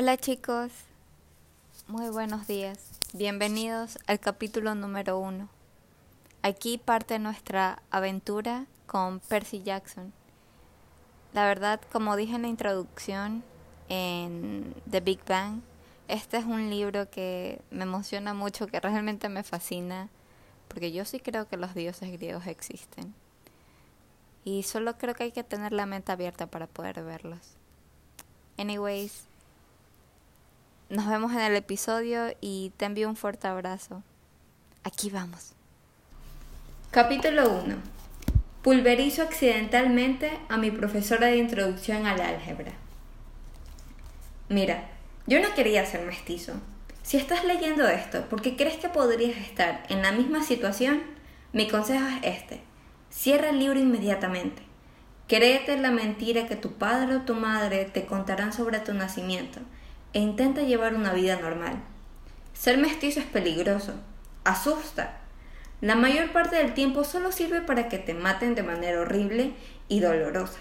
Hola chicos, muy buenos días. Bienvenidos al capítulo número uno. Aquí parte nuestra aventura con Percy Jackson. La verdad, como dije en la introducción en The Big Bang, este es un libro que me emociona mucho, que realmente me fascina, porque yo sí creo que los dioses griegos existen. Y solo creo que hay que tener la mente abierta para poder verlos. Anyways, nos vemos en el episodio y te envío un fuerte abrazo. Aquí vamos. Capítulo 1. Pulverizo accidentalmente a mi profesora de introducción al álgebra. Mira, yo no quería ser mestizo. Si estás leyendo esto porque crees que podrías estar en la misma situación, mi consejo es este. Cierra el libro inmediatamente. Créete la mentira que tu padre o tu madre te contarán sobre tu nacimiento e intenta llevar una vida normal. Ser mestizo es peligroso, asusta. La mayor parte del tiempo solo sirve para que te maten de manera horrible y dolorosa.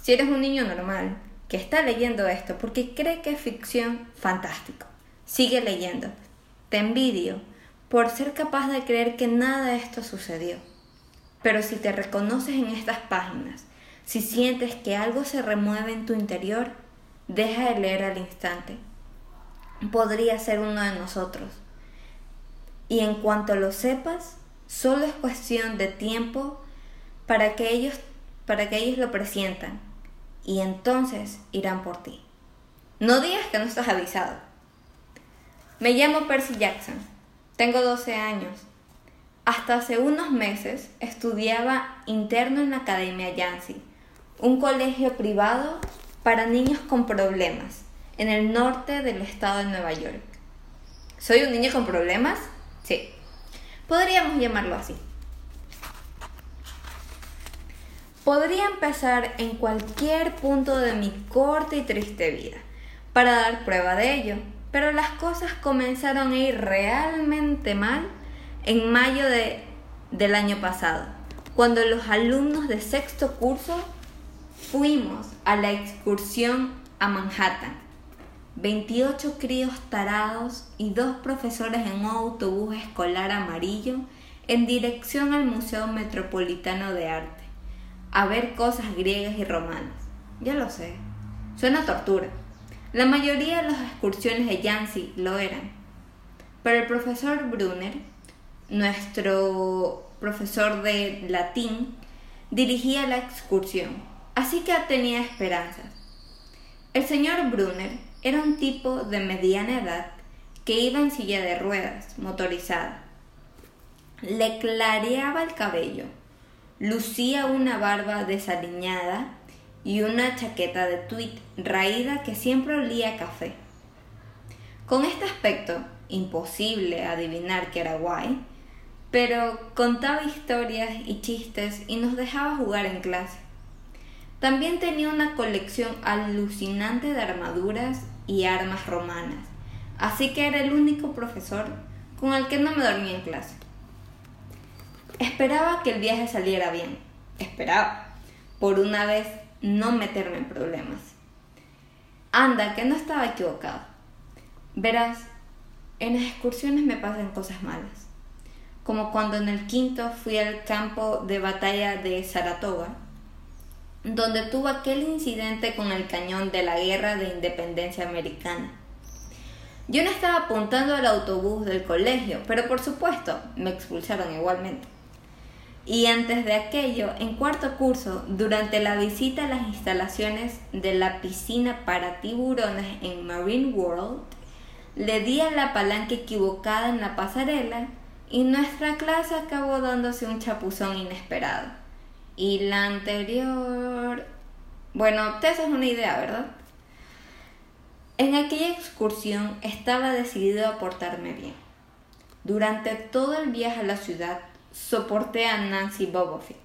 Si eres un niño normal que está leyendo esto porque cree que es ficción, fantástico. Sigue leyendo. Te envidio por ser capaz de creer que nada de esto sucedió. Pero si te reconoces en estas páginas, si sientes que algo se remueve en tu interior, Deja de leer al instante. Podría ser uno de nosotros. Y en cuanto lo sepas, solo es cuestión de tiempo para que ellos, para que ellos lo presientan. Y entonces irán por ti. No digas que no estás avisado. Me llamo Percy Jackson. Tengo 12 años. Hasta hace unos meses estudiaba interno en la Academia Yancy, un colegio privado para niños con problemas en el norte del estado de Nueva York. ¿Soy un niño con problemas? Sí. Podríamos llamarlo así. Podría empezar en cualquier punto de mi corta y triste vida para dar prueba de ello, pero las cosas comenzaron a ir realmente mal en mayo de, del año pasado, cuando los alumnos de sexto curso Fuimos a la excursión a Manhattan. 28 críos tarados y dos profesores en un autobús escolar amarillo en dirección al Museo Metropolitano de Arte, a ver cosas griegas y romanas. Ya lo sé, suena tortura. La mayoría de las excursiones de Yancy lo eran. Pero el profesor Brunner, nuestro profesor de latín, dirigía la excursión así que tenía esperanzas. El señor Brunner era un tipo de mediana edad que iba en silla de ruedas, motorizada. Le clareaba el cabello, lucía una barba desaliñada y una chaqueta de tweed raída que siempre olía a café. Con este aspecto, imposible adivinar que era guay, pero contaba historias y chistes y nos dejaba jugar en clase. También tenía una colección alucinante de armaduras y armas romanas, así que era el único profesor con el que no me dormía en clase. Esperaba que el viaje saliera bien, esperaba, por una vez, no meterme en problemas. Anda, que no estaba equivocado. Verás, en las excursiones me pasan cosas malas, como cuando en el quinto fui al campo de batalla de Saratoga donde tuvo aquel incidente con el cañón de la Guerra de Independencia Americana. Yo no estaba apuntando al autobús del colegio, pero por supuesto me expulsaron igualmente. Y antes de aquello, en cuarto curso, durante la visita a las instalaciones de la piscina para tiburones en Marine World, le di a la palanca equivocada en la pasarela y nuestra clase acabó dándose un chapuzón inesperado. Y la anterior... Bueno, te haces una idea, ¿verdad? En aquella excursión estaba decidido a portarme bien. Durante todo el viaje a la ciudad soporté a Nancy Bobofit,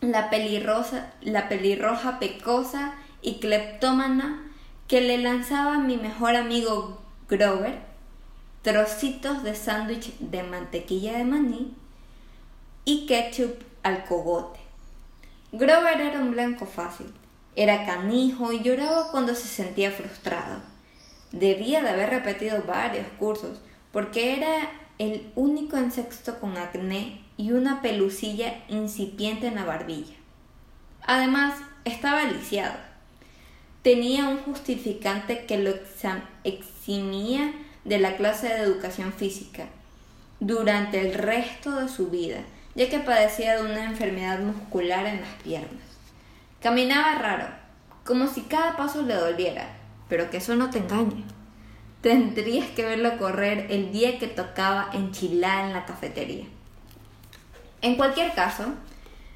la, pelirrosa, la pelirroja pecosa y cleptómana que le lanzaba a mi mejor amigo Grover trocitos de sándwich de mantequilla de maní y ketchup al cogote. Grover era un blanco fácil, era canijo y lloraba cuando se sentía frustrado. Debía de haber repetido varios cursos, porque era el único en sexto con acné y una pelucilla incipiente en la barbilla. Además, estaba lisiado. Tenía un justificante que lo eximía de la clase de educación física durante el resto de su vida, ya que padecía de una enfermedad muscular en las piernas. Caminaba raro, como si cada paso le doliera, pero que eso no te engañe. Tendrías que verlo correr el día que tocaba enchilar en la cafetería. En cualquier caso,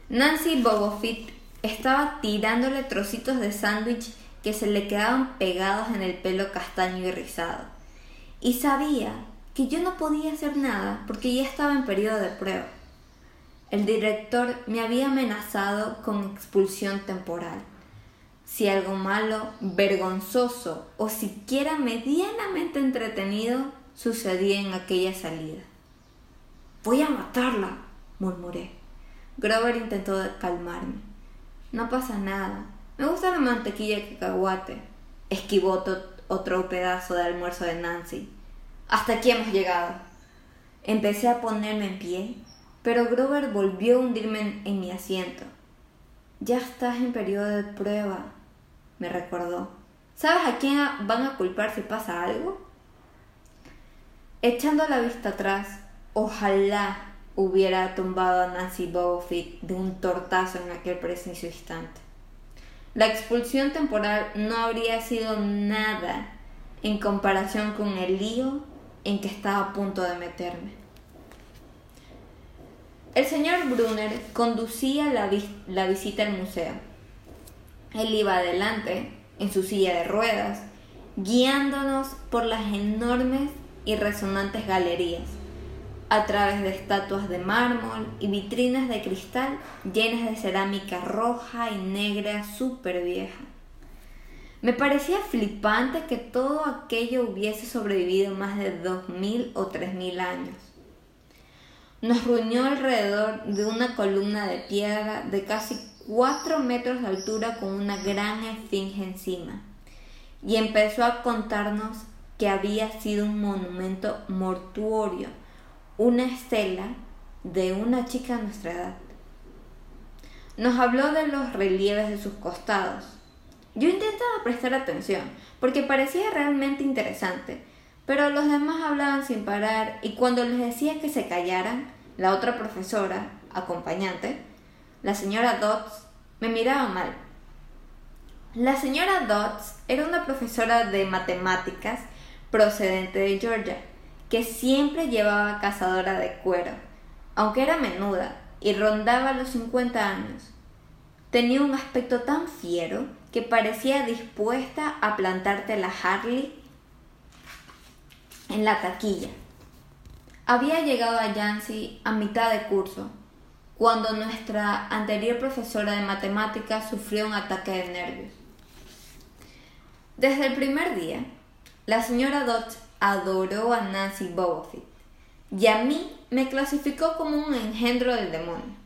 Nancy Bobofit estaba tirándole trocitos de sándwich que se le quedaban pegados en el pelo castaño y rizado. Y sabía que yo no podía hacer nada porque ya estaba en periodo de prueba. El director me había amenazado con expulsión temporal. Si algo malo, vergonzoso o siquiera medianamente entretenido sucedía en aquella salida. Voy a matarla, murmuré. Grover intentó calmarme. No pasa nada. Me gusta la mantequilla de cacahuate. Esquivó otro pedazo de almuerzo de Nancy. Hasta aquí hemos llegado. Empecé a ponerme en pie pero Grover volvió a hundirme en, mi asiento. Ya estás en periodo de prueba, me recordó. ¿Sabes a quién van a culpar si pasa algo? Echando la vista atrás, ojalá hubiera tumbado a Nancy Bowfit de un tortazo en aquel preciso instante. La expulsión temporal no habría sido nada en comparación con el lío en que estaba a punto de meterme. El señor Brunner conducía la, la, visita al museo. Él iba adelante, en su silla de ruedas, guiándonos por las enormes y resonantes galerías, a través de estatuas de mármol y vitrinas de cristal llenas de cerámica roja y negra súper vieja. Me parecía flipante que todo aquello hubiese sobrevivido más de dos mil o tres mil años nos reunió alrededor de una columna de piedra de casi cuatro metros de altura con una gran esfinge encima y empezó a contarnos que había sido un monumento mortuorio, una estela de una chica a nuestra edad. Nos habló de los relieves de sus costados. Yo intentaba prestar atención porque parecía realmente interesante, pero los demás hablaban sin parar y cuando les decía que se callaran, la otra profesora, acompañante, la señora Dodds, me miraba mal. La señora Dodds era una profesora de matemáticas procedente de Georgia, que siempre llevaba cazadora de cuero, aunque era menuda y rondaba los 50 años. Tenía un aspecto tan fiero que parecía dispuesta a plantarte la Harley en la taquilla. Había llegado a Yancy a mitad de curso, cuando nuestra anterior profesora de matemáticas sufrió un ataque de nervios. Desde el primer día, la señora Dodge adoró a Nancy Bobofit y a mí me clasificó como un engendro del demonio.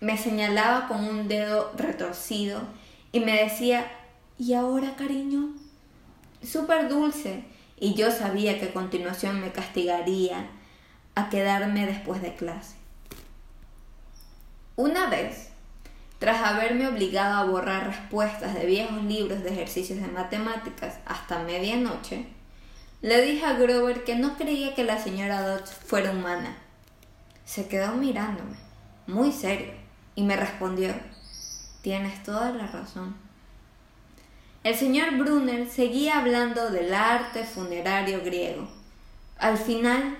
Me señalaba con un dedo retorcido y me decía, ¿y ahora, cariño? Súper dulce y yo sabía que a continuación me castigaría a quedarme después de clase. Una vez, tras haberme obligado a borrar respuestas de viejos libros de ejercicios de matemáticas hasta medianoche, le dije a Grover que no creía que la señora Dodge fuera humana. Se quedó mirándome, muy serio, y me respondió, tienes toda la razón. El señor Brunner seguía hablando del arte funerario griego. Al final,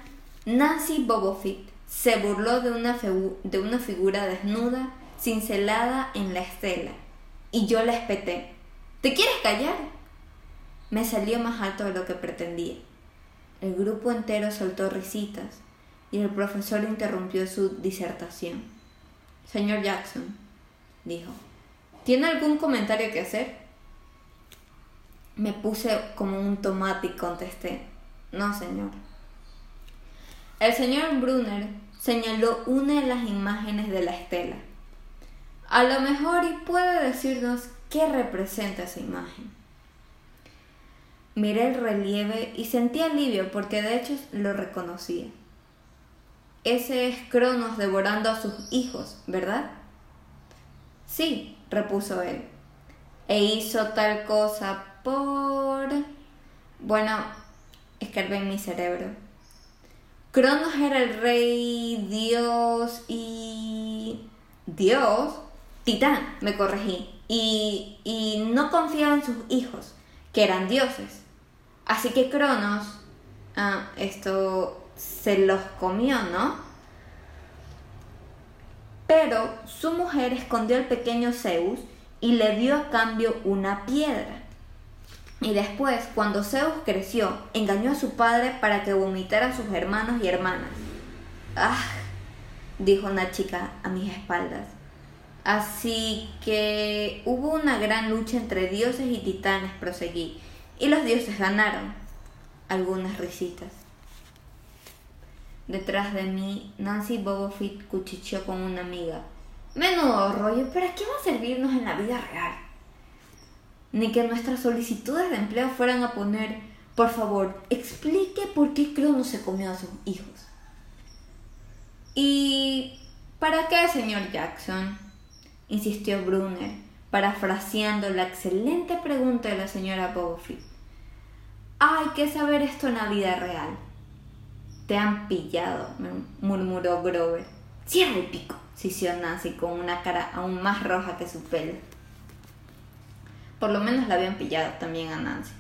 Nancy Bobofit se burló de una, de una figura desnuda, cincelada en la estela, y yo la espeté. ¿Te quieres callar? Me salió más alto de lo que pretendía. El grupo entero soltó risitas y el profesor interrumpió su disertación. Señor Jackson, dijo, ¿tiene algún comentario que hacer? Me puse como un tomate y contesté, no, señor. El señor Brunner señaló una de las imágenes de la estela. A lo mejor y puede decirnos qué representa esa imagen. Miré el relieve y sentí alivio porque de hecho lo reconocía. Ese es Cronos devorando a sus hijos, ¿verdad? Sí, repuso él. E hizo tal cosa por... Bueno, escarbé en mi cerebro. Cronos era el rey, dios y... Dios, titán, me corregí. Y, y no confiaba en sus hijos, que eran dioses. Así que Cronos, ah, esto se los comió, ¿no? Pero su mujer escondió al pequeño Zeus y le dio a cambio una piedra. Y después, cuando Zeus creció, engañó a su padre para que vomitara a sus hermanos y hermanas. ¡Ah! dijo una chica a mis espaldas. Así que hubo una gran lucha entre dioses y titanes, proseguí, y los dioses ganaron. Algunas risitas. Detrás de mí, Nancy Bobofit cuchicheó con una amiga. Menudo rollo, ¿para qué va a servirnos en la vida real? Ni que nuestras solicitudes de empleo fueran a poner, por favor, explique por qué Cronos se comió a sus hijos. ¿Y para qué, señor Jackson? insistió Brunner, parafraseando la excelente pregunta de la señora Bobofit. Hay que saber esto en la vida real. Te han pillado, murmuró Grover. Cierra el pico, sisió Nancy con una cara aún más roja que su pelo. Por lo menos la habían pillado también a Nancy.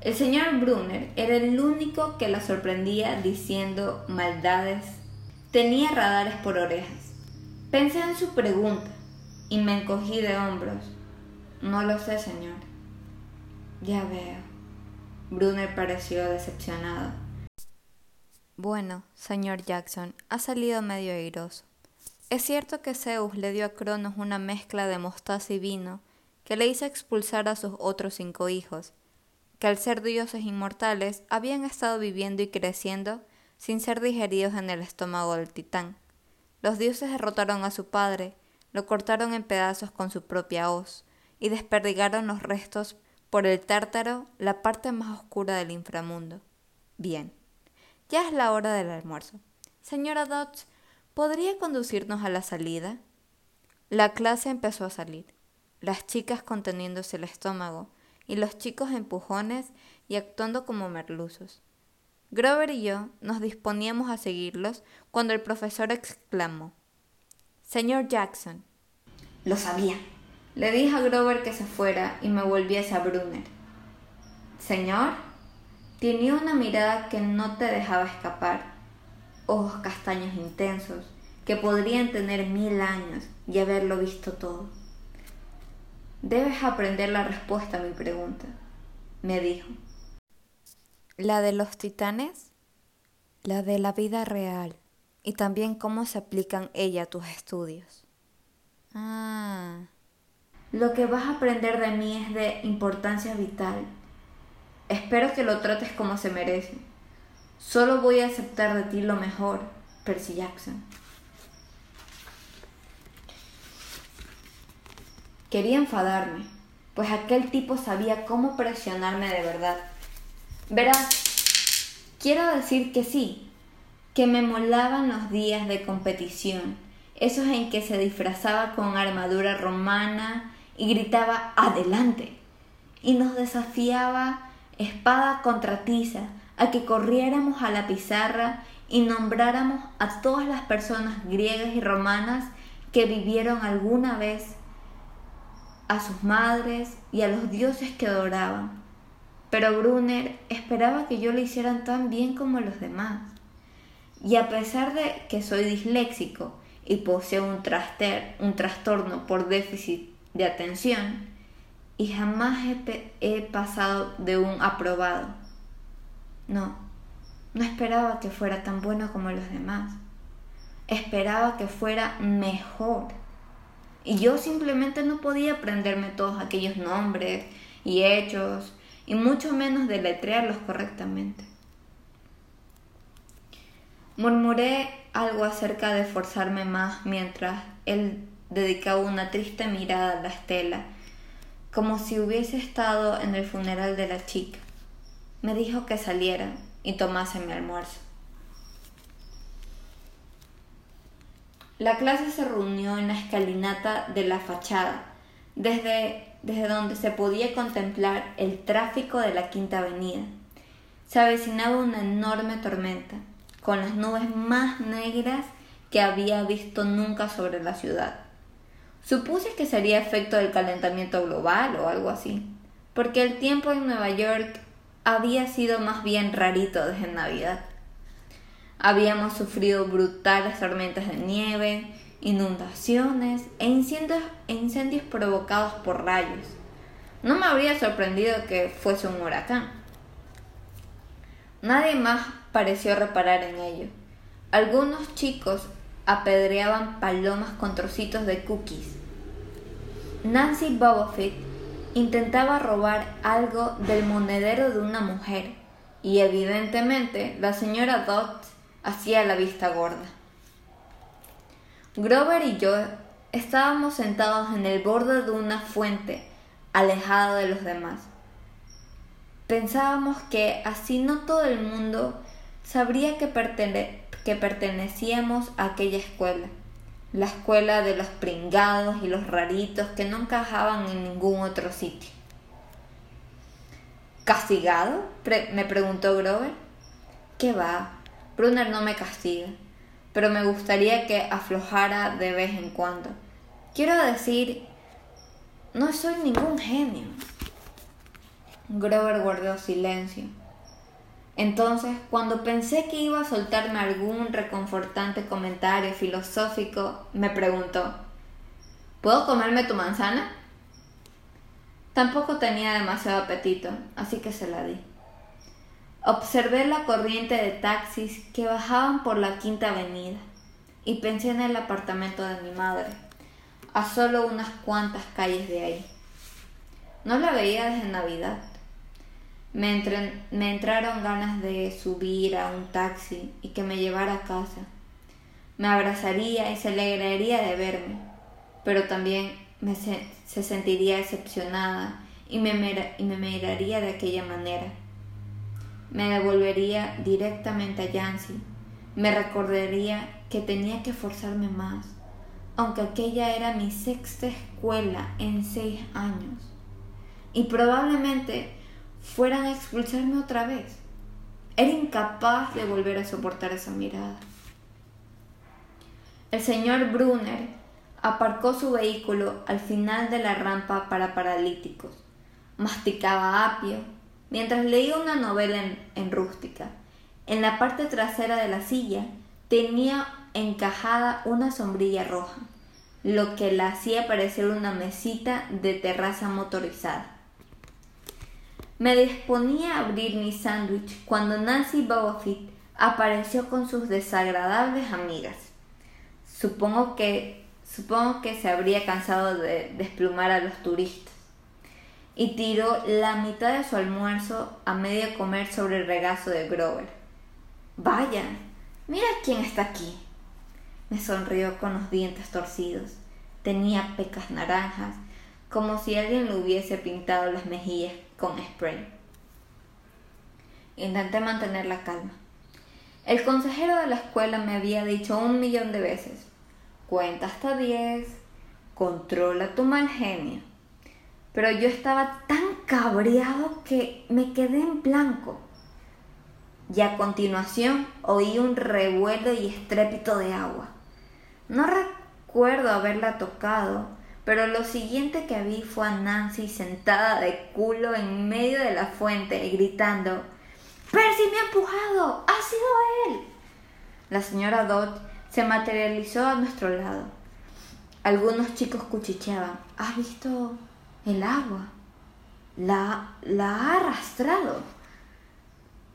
El señor Brunner era el único que la sorprendía diciendo maldades. Tenía radares por orejas. Pensé en su pregunta y me encogí de hombros. No lo sé, señor. Ya veo. Brunner pareció decepcionado. Bueno, señor Jackson, ha salido medio airoso. Es cierto que Zeus le dio a Cronos una mezcla de mostaza y vino que le hizo expulsar a sus otros cinco hijos, que al ser dioses inmortales habían estado viviendo y creciendo sin ser digeridos en el estómago del titán. Los dioses derrotaron a su padre, lo cortaron en pedazos con su propia hoz y desperdigaron los restos por el tártaro, la parte más oscura del inframundo. Bien, ya es la hora del almuerzo. Señora Dodge, ¿podría conducirnos a la salida? La clase empezó a salir, las chicas conteniéndose el estómago y los chicos empujones y actuando como merluzos. Grover y yo nos disponíamos a seguirlos cuando el profesor exclamó Señor Jackson. Lo sabía. Le dije a Grover que se fuera y me volviese a Brunner. Señor, Tenía una mirada que no te dejaba escapar, ojos castaños intensos, que podrían tener mil años y haberlo visto todo. Debes aprender la respuesta a mi pregunta, me dijo. ¿La de los titanes? La de la vida real y también cómo se aplican ella a tus estudios. Ah. Lo que vas a aprender de mí es de importancia vital Espero que lo trates como se merece. Solo voy a aceptar de ti lo mejor, Percy Jackson. Quería enfadarme, pues aquel tipo sabía cómo presionarme de verdad. Verás, quiero decir que sí, que me molaban los días de competición, esos en que se disfrazaba con armadura romana y gritaba adelante, y nos desafiaba espada contra tiza, a que corriéramos a la pizarra y nombráramos a todas las personas griegas y romanas que vivieron alguna vez, a sus madres y a los dioses que adoraban. Pero Brunner esperaba que yo lo hicieran tan bien como los demás. Y a pesar de que soy disléxico y poseo un, un trastorno por déficit de atención, y jamás he, pasado de un aprobado. No, no esperaba que fuera tan bueno como los demás. Esperaba que fuera mejor. Y yo simplemente no podía aprenderme todos aquellos nombres y hechos, y mucho menos deletrearlos correctamente. Murmuré algo acerca de esforzarme más mientras él dedicaba una triste mirada a la estela como si hubiese estado en el funeral de la chica. me dijo que saliera y tomase mi almuerzo. La clase se reunió en la escalinata de la fachada, desde, desde donde se podía contemplar el tráfico de la Quinta Avenida. Se avecinaba una enorme tormenta, con las nubes más negras que había visto nunca sobre la ciudad. Supuse que sería efecto del calentamiento global o algo así, porque el tiempo en Nueva York había sido más bien rarito desde Navidad. Habíamos sufrido brutales tormentas de nieve, inundaciones e incendios, provocados por rayos. No me habría sorprendido que fuese un huracán. Nadie más pareció reparar en ello. Algunos chicos apedreaban palomas con trocitos de cookies. Nancy Bobofit intentaba robar algo del monedero de una mujer y evidentemente la señora Dot hacía la vista gorda. Grover y yo estábamos sentados en el borde de una fuente, alejado de los demás. Pensábamos que así no todo el mundo sabría que, que pertenecíamos a aquella escuela, la escuela de los pringados y los raritos que no encajaban en ningún otro sitio. ¿Castigado? me preguntó Grover. ¿Qué va? Brunner no me castiga, pero me gustaría que aflojara de vez en cuando. Quiero decir, no soy ningún genio. Grover guardó silencio. Entonces, cuando pensé que iba a soltarme algún reconfortante comentario filosófico, me preguntó, ¿Puedo comerme tu manzana? Tampoco tenía demasiado apetito, así que se la di. Observé la corriente de taxis que bajaban por la quinta avenida y pensé en el apartamento de mi madre, a solo unas cuantas calles de ahí. No la veía desde Navidad. Me, me entraron ganas de subir a un taxi y que me llevara a casa. Me abrazaría y se alegraría de verme, pero también me se, sentiría decepcionada y me, y me miraría de aquella manera me devolvería directamente a Yancy. Me recordaría que tenía que forzarme más, aunque aquella era mi sexta escuela en seis años. Y probablemente fueran a expulsarme otra vez. Era incapaz de volver a soportar esa mirada. El señor Brunner aparcó su vehículo al final de la rampa para paralíticos. Masticaba apio mientras leía una novela en, rústica. En la parte trasera de la silla tenía encajada una sombrilla roja, lo que la hacía parecer una mesita de terraza motorizada. Me disponía a abrir mi sándwich cuando Nancy Bobofit apareció con sus desagradables amigas. Supongo que, supongo que se habría cansado de desplumar a los turistas y tiró la mitad de su almuerzo a medio comer sobre el regazo de Grover. Vaya, mira quién está aquí. Me sonrió con los dientes torcidos. Tenía pecas naranjas, como si alguien le hubiese pintado las mejillas con spray. Intenté mantener la calma. El consejero de la escuela me había dicho un millón de veces, cuenta hasta diez, controla tu mal genio. Pero yo estaba tan cabreado que me quedé en blanco. Y a continuación oí un revuelo y estrépito de agua. No recuerdo haberla tocado, pero lo siguiente que vi fue a Nancy sentada de culo en medio de la fuente, gritando Percy me ha empujado. Ha sido él. La señora Dot se materializó a nuestro lado. Algunos chicos cuchicheaban. ¿Has visto el agua. La, la ha arrastrado.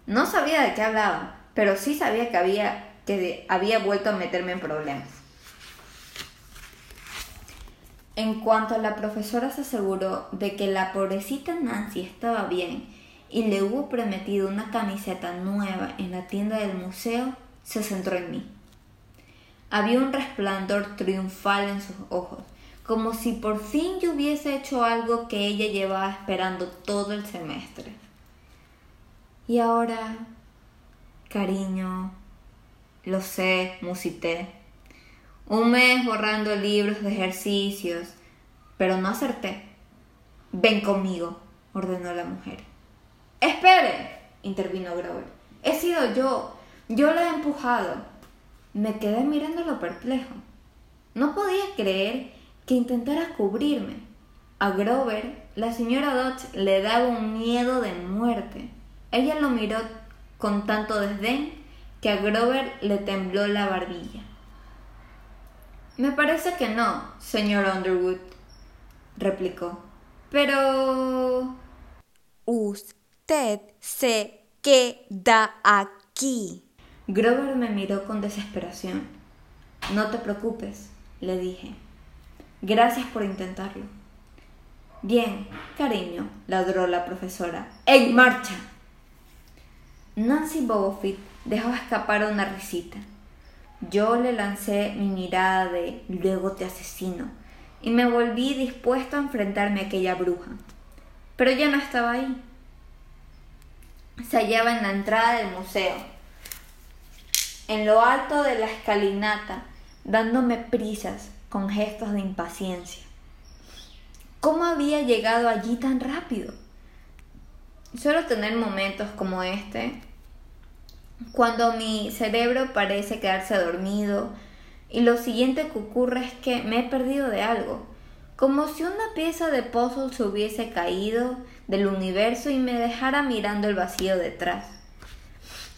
No sabía de qué hablaba, pero sí sabía que había, que había vuelto a meterme en problemas. En cuanto la profesora se aseguró de que la pobrecita Nancy estaba bien y le hubo prometido una camiseta nueva en la tienda del museo, se centró en mí. Había un resplandor triunfal en sus ojos como si por fin yo hubiese hecho algo que ella llevaba esperando todo el semestre. Y ahora, cariño, lo sé, musité. Un mes borrando libros de ejercicios, pero no acerté. Ven conmigo, ordenó la mujer. Espere, intervino Grover. He sido yo. Yo la he empujado. Me quedé mirándolo perplejo. No podía creer que intentara cubrirme. A Grover, la señora Dodge le daba un miedo de muerte. Ella lo miró con tanto desdén que a Grover le tembló la barbilla. Me parece que no, señor Underwood, replicó. Pero... Usted se queda aquí. Grover me miró con desesperación. No te preocupes, le dije. Gracias por intentarlo. Bien, cariño, ladró la profesora. ¡En marcha! Nancy Bobofit dejó escapar una risita. Yo le lancé mi mirada de luego te asesino y me volví dispuesto a enfrentarme a aquella bruja. Pero ya no estaba ahí. Se hallaba en la entrada del museo, en lo alto de la escalinata, dándome prisas gestos de impaciencia. ¿Cómo había llegado allí tan rápido? Suelo tener momentos como este cuando mi cerebro parece quedarse dormido y lo siguiente que ocurre es que me he perdido de algo, como si una pieza de puzzle se hubiese caído del universo y me dejara mirando el vacío detrás.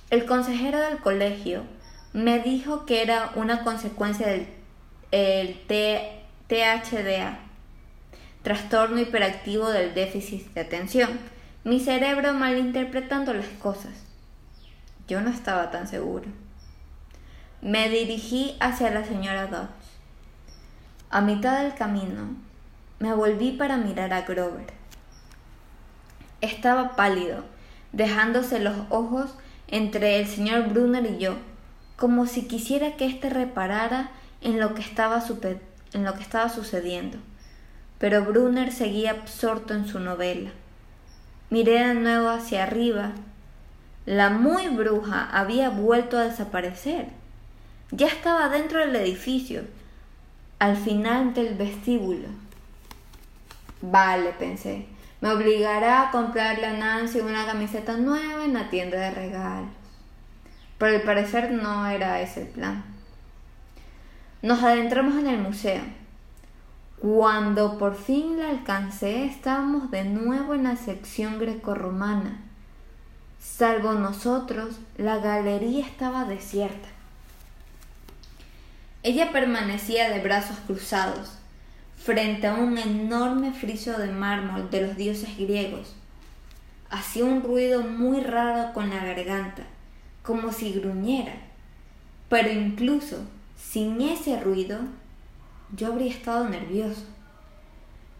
El consejero del colegio me dijo que era una consecuencia del el THDA, trastorno hiperactivo del déficit de atención, mi cerebro malinterpretando las cosas. Yo no estaba tan seguro. Me dirigí hacia la señora Dodge. A mitad del camino, me volví para mirar a Grover. Estaba pálido, dejándose los ojos entre el señor Brunner y yo, como si quisiera que éste reparara en lo que estaba, en lo que estaba sucediendo. Pero Brunner seguía absorto en su novela. Miré de nuevo hacia arriba la muy bruja había vuelto a desaparecer. Ya estaba dentro del edificio, al final del vestíbulo. Vale, pensé, me obligará a comprarle a Nancy una camiseta nueva en la tienda de regalos. Pero al parecer no era ese el plan. Nos adentramos en el museo. Cuando por fin la alcancé, estábamos de nuevo en la sección grecorromana Salvo nosotros, la galería estaba desierta. Ella permanecía de brazos cruzados, frente a un enorme friso de mármol de los dioses griegos. Hacía un ruido muy raro con la garganta, como si gruñera. Pero incluso sin ese ruido, yo habría estado nervioso.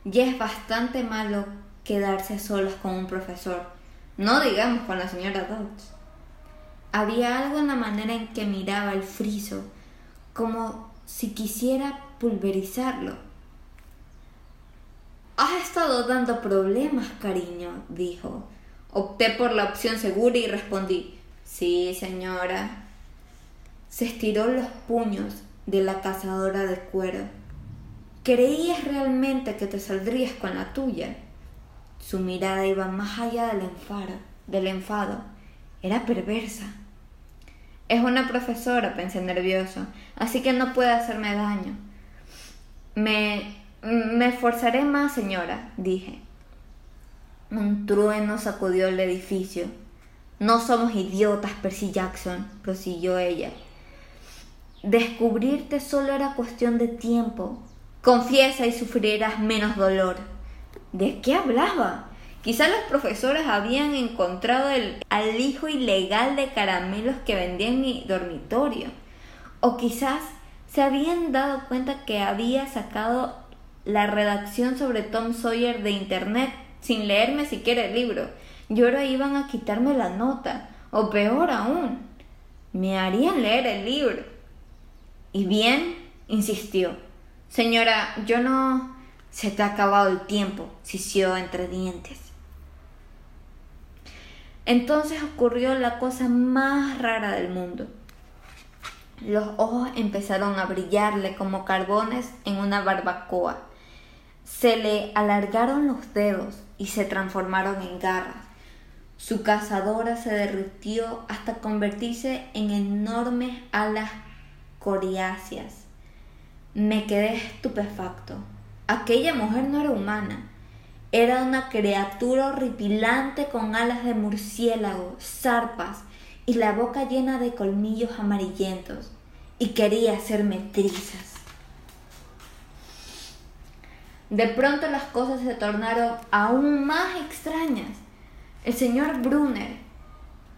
Ya es bastante malo quedarse a solas con un profesor no digamos con la señora Dodds. Había algo en la manera en que miraba el friso, como si quisiera pulverizarlo. Has estado dando problemas, cariño, dijo. Opté por la opción segura y respondí, sí, señora. Se estiró los puños de la cazadora de cuero. ¿Creías realmente que te saldrías con la tuya? Su mirada iba más allá del enfado, del enfado. Era perversa. Es una profesora, pensé nervioso, así que no puede hacerme daño. Me, me esforzaré más, señora, dije. Un trueno sacudió el edificio. No somos idiotas, Percy Jackson, prosiguió ella. Descubrirte solo era cuestión de tiempo. Confiesa y sufrirás menos dolor. ¿De qué hablaba? Quizás los profesores habían encontrado el alijo ilegal de caramelos que vendía en mi dormitorio. O quizás se habían dado cuenta que había sacado la redacción sobre Tom Sawyer de internet sin leerme siquiera el libro. Y ahora iban a quitarme la nota. O peor aún, me harían leer el libro. Y bien, insistió. Señora, yo no... Se te ha acabado el tiempo, sisió entre dientes. Entonces ocurrió la cosa más rara del mundo. Los ojos empezaron a brillarle como carbones en una barbacoa. Se le alargaron los dedos y se transformaron en garras. Su cazadora se derritió hasta convertirse en enormes alas coriáceas. Me quedé estupefacto. Aquella mujer no era humana. Era una criatura horripilante con alas de murciélago, zarpas y la boca llena de colmillos amarillentos, y quería hacerme trizas. De pronto las cosas se tornaron aún más extrañas. El señor Brunner,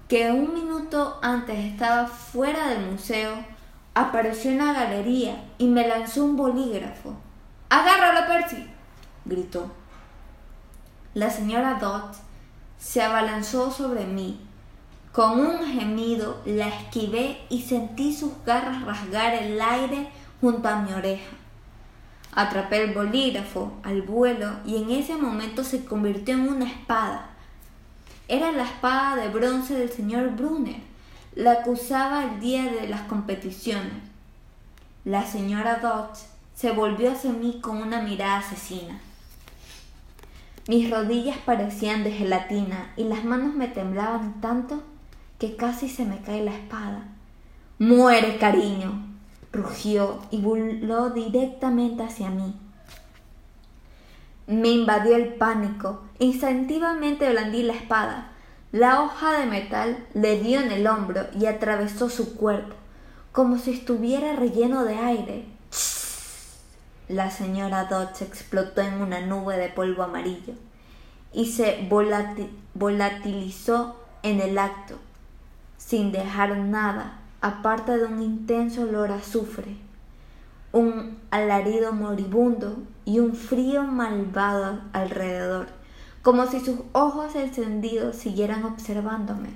que un minuto antes estaba fuera del museo, apareció en la galería y me lanzó un bolígrafo. ¡Agárralo, Percy! gritó. La señora Dot se abalanzó sobre mí. Con un gemido la esquivé y sentí sus garras rasgar el aire junto a mi oreja. Atrapé el bolígrafo al vuelo y en ese momento se convirtió en una espada. Era la espada de bronce del señor Brunner, la que usaba el día de las competiciones. La señora Dot se volvió hacia mí con una mirada asesina. Mis rodillas parecían de gelatina y las manos me temblaban tanto que casi se me cae la espada. Muere, cariño, rugió y voló directamente hacia mí. Me invadió el pánico. Instintivamente blandí la espada. La hoja de metal le dio en el hombro y atravesó su cuerpo, como si estuviera relleno de aire. La señora Dodge explotó en una nube de polvo amarillo y se volatilizó en el acto, sin dejar nada aparte de un intenso olor a azufre, un alarido moribundo y un frío malvado alrededor, como si sus ojos encendidos siguieran observándome.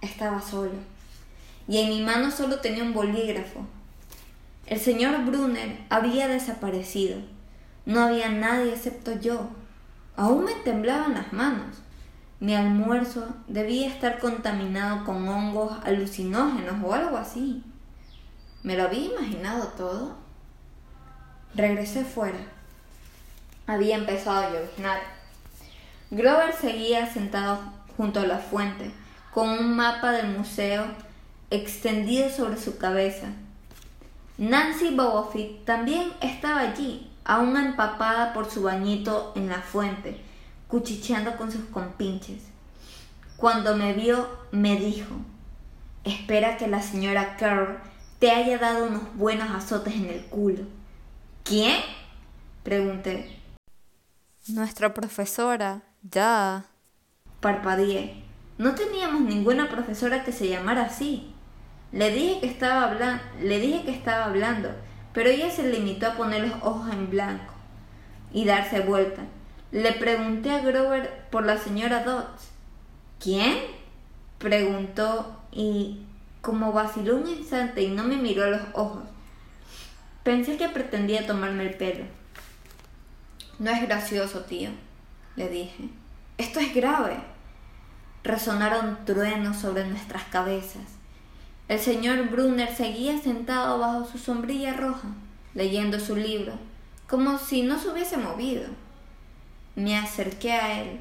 Estaba solo, y en mi mano solo tenía un bolígrafo el señor Brunner había desaparecido. No había nadie excepto yo. Aún me temblaban las manos. Mi almuerzo debía estar contaminado con hongos alucinógenos o algo así. ¿Me lo había imaginado todo? Regresé fuera. Había empezado a lloviznar. Grover seguía sentado junto a la fuente, con un mapa del museo extendido sobre su cabeza Nancy Bobofit también estaba allí, aún empapada por su bañito en la fuente, cuchicheando con sus compinches. Cuando me vio, me dijo, espera que la señora Carr te haya dado unos buenos azotes en el culo. ¿Quién? pregunté. Nuestra profesora, ya. Parpadeé. No teníamos ninguna profesora que se llamara así. Le dije que estaba hablando, le dije que estaba hablando, pero ella se limitó a poner los ojos en blanco y darse vuelta. Le pregunté a Grover por la señora Dodds. ¿Quién? preguntó y como vaciló un instante y no me miró a los ojos. Pensé que pretendía tomarme el pelo. No es gracioso, tío, le dije. Esto es grave. Resonaron truenos sobre nuestras cabezas. El señor Brunner seguía sentado bajo su sombrilla roja, leyendo su libro, como si no se hubiese movido. Me acerqué a él.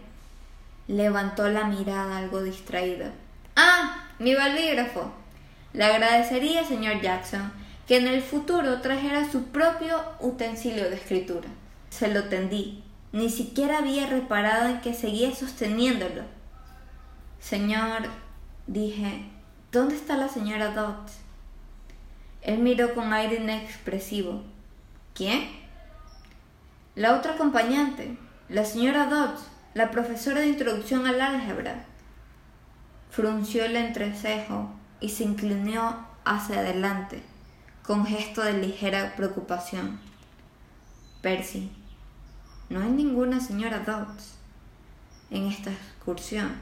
Levantó la mirada algo distraída. Ah, mi bolígrafo. Le agradecería, señor Jackson, que en el futuro trajera su propio utensilio de escritura. Se lo tendí. Ni siquiera había reparado en que seguía sosteniéndolo. Señor, dije, ¿Dónde está la señora Dot? Él miró con aire inexpresivo. ¿Quién? La otra acompañante, la señora Dot, la profesora de introducción al álgebra. Frunció el entrecejo y se inclinó hacia adelante, con gesto de ligera preocupación. Percy, no hay ninguna señora Dot en esta excursión.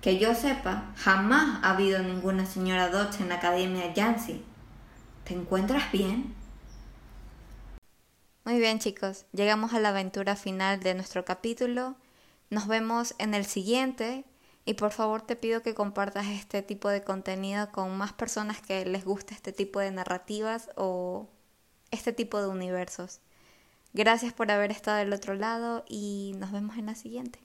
Que yo sepa, jamás ha habido ninguna señora Dodge en la Academia Yancy. ¿Te encuentras bien? Muy bien chicos, llegamos a la aventura final de nuestro capítulo. Nos vemos en el siguiente Y por favor te pido que compartas este tipo de contenido con más personas que les guste este tipo de narrativas o este tipo de universos. Gracias por haber estado del otro lado y nos vemos en la siguiente.